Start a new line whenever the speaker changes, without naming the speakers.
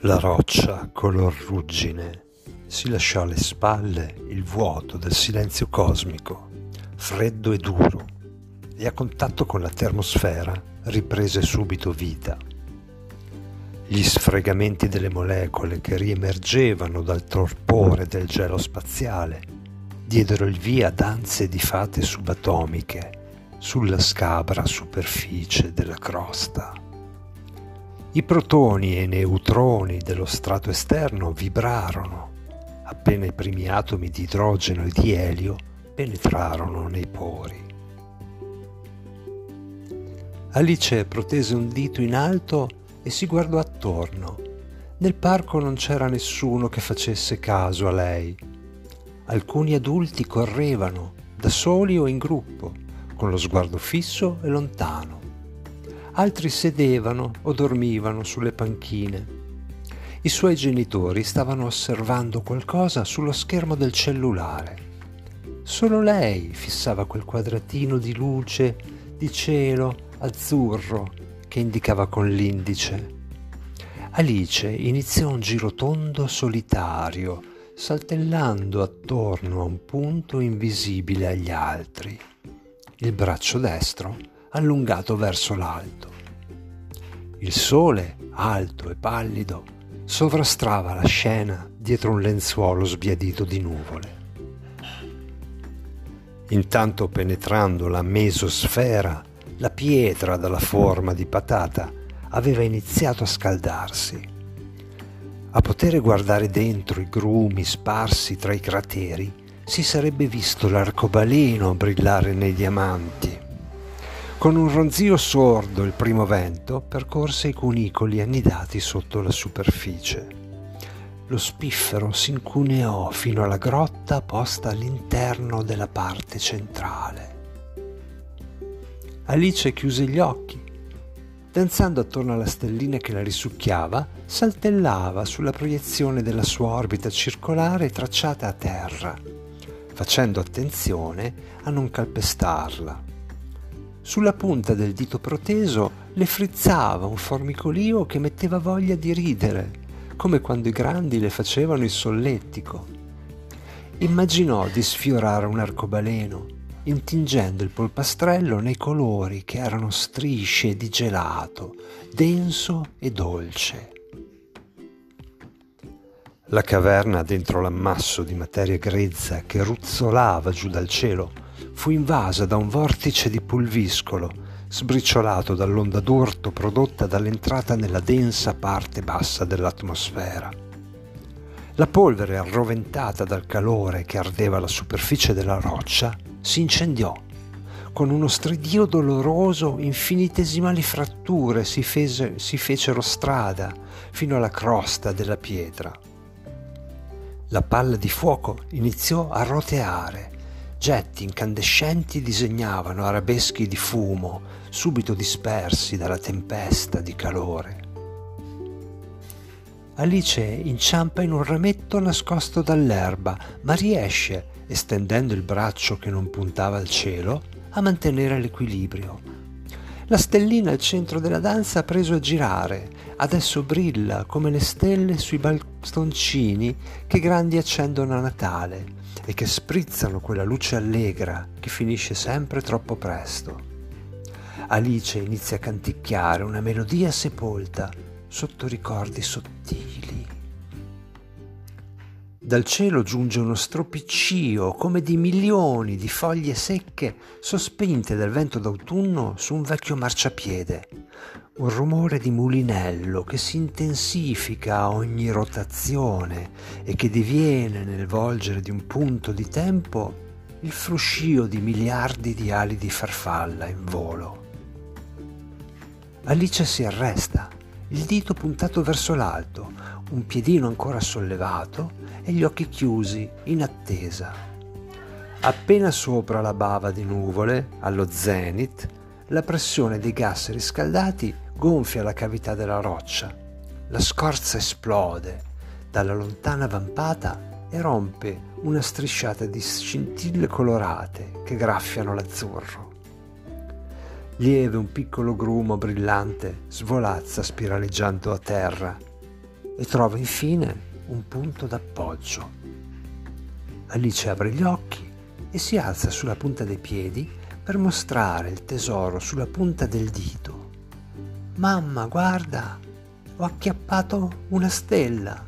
La roccia, color ruggine, si lasciò alle spalle il vuoto del silenzio cosmico, freddo e duro, e a contatto con la termosfera riprese subito vita. Gli sfregamenti delle molecole che riemergevano dal torpore del gelo spaziale diedero il via a danze di fate subatomiche sulla scabra superficie della crosta. I protoni e i neutroni dello strato esterno vibrarono appena i primi atomi di idrogeno e di elio penetrarono nei pori. Alice protese un dito in alto e si guardò attorno. Nel parco non c'era nessuno che facesse caso a lei. Alcuni adulti correvano, da soli o in gruppo, con lo sguardo fisso e lontano altri sedevano o dormivano sulle panchine. I suoi genitori stavano osservando qualcosa sullo schermo del cellulare. Solo lei fissava quel quadratino di luce, di cielo azzurro che indicava con l'indice. Alice iniziò un giro tondo solitario, saltellando attorno a un punto invisibile agli altri. Il braccio destro allungato verso l'alto. Il sole, alto e pallido, sovrastrava la scena dietro un lenzuolo sbiadito di nuvole. Intanto penetrando la mesosfera, la pietra dalla forma di patata aveva iniziato a scaldarsi. A poter guardare dentro i grumi sparsi tra i crateri, si sarebbe visto l'arcobaleno brillare nei diamanti con un ronzio sordo il primo vento percorse i cunicoli annidati sotto la superficie. Lo spiffero si incuneò fino alla grotta posta all'interno della parte centrale. Alice chiuse gli occhi. Danzando attorno alla stellina che la risucchiava, saltellava sulla proiezione della sua orbita circolare tracciata a terra, facendo attenzione a non calpestarla. Sulla punta del dito proteso le frizzava un formicolio che metteva voglia di ridere, come quando i grandi le facevano il solletico. Immaginò di sfiorare un arcobaleno, intingendo il polpastrello nei colori che erano strisce di gelato, denso e dolce. La caverna dentro l'ammasso di materia grezza che ruzzolava giù dal cielo fu invasa da un vortice di pulviscolo, sbriciolato dall'onda d'urto prodotta dall'entrata nella densa parte bassa dell'atmosfera. La polvere arroventata dal calore che ardeva la superficie della roccia si incendiò. Con uno stridio doloroso infinitesimali fratture si, fese, si fecero strada fino alla crosta della pietra. La palla di fuoco iniziò a roteare Getti incandescenti disegnavano arabeschi di fumo, subito dispersi dalla tempesta di calore. Alice inciampa in un rametto nascosto dall'erba, ma riesce, estendendo il braccio che non puntava al cielo, a mantenere l'equilibrio. La stellina al centro della danza ha preso a girare, adesso brilla come le stelle sui bastoncini che grandi accendono a Natale e che sprizzano quella luce allegra che finisce sempre troppo presto. Alice inizia a canticchiare una melodia sepolta sotto ricordi sottili. Dal cielo giunge uno stropiccio come di milioni di foglie secche sospinte dal vento d'autunno su un vecchio marciapiede, un rumore di mulinello che si intensifica a ogni rotazione e che diviene nel volgere di un punto di tempo il fruscio di miliardi di ali di farfalla in volo. Alice si arresta, il dito puntato verso l'alto, un piedino ancora sollevato e gli occhi chiusi in attesa. Appena sopra la bava di nuvole, allo zenith, la pressione dei gas riscaldati gonfia la cavità della roccia. La scorza esplode dalla lontana vampata e rompe una strisciata di scintille colorate che graffiano l'azzurro. Lieve un piccolo grumo brillante svolazza spiraleggiando a terra. e trova infine un punto d'appoggio. Alice apre gli occhi e si alza sulla punta dei piedi per mostrare il tesoro sulla punta del dito. Mamma, guarda, ho acchiappato una stella.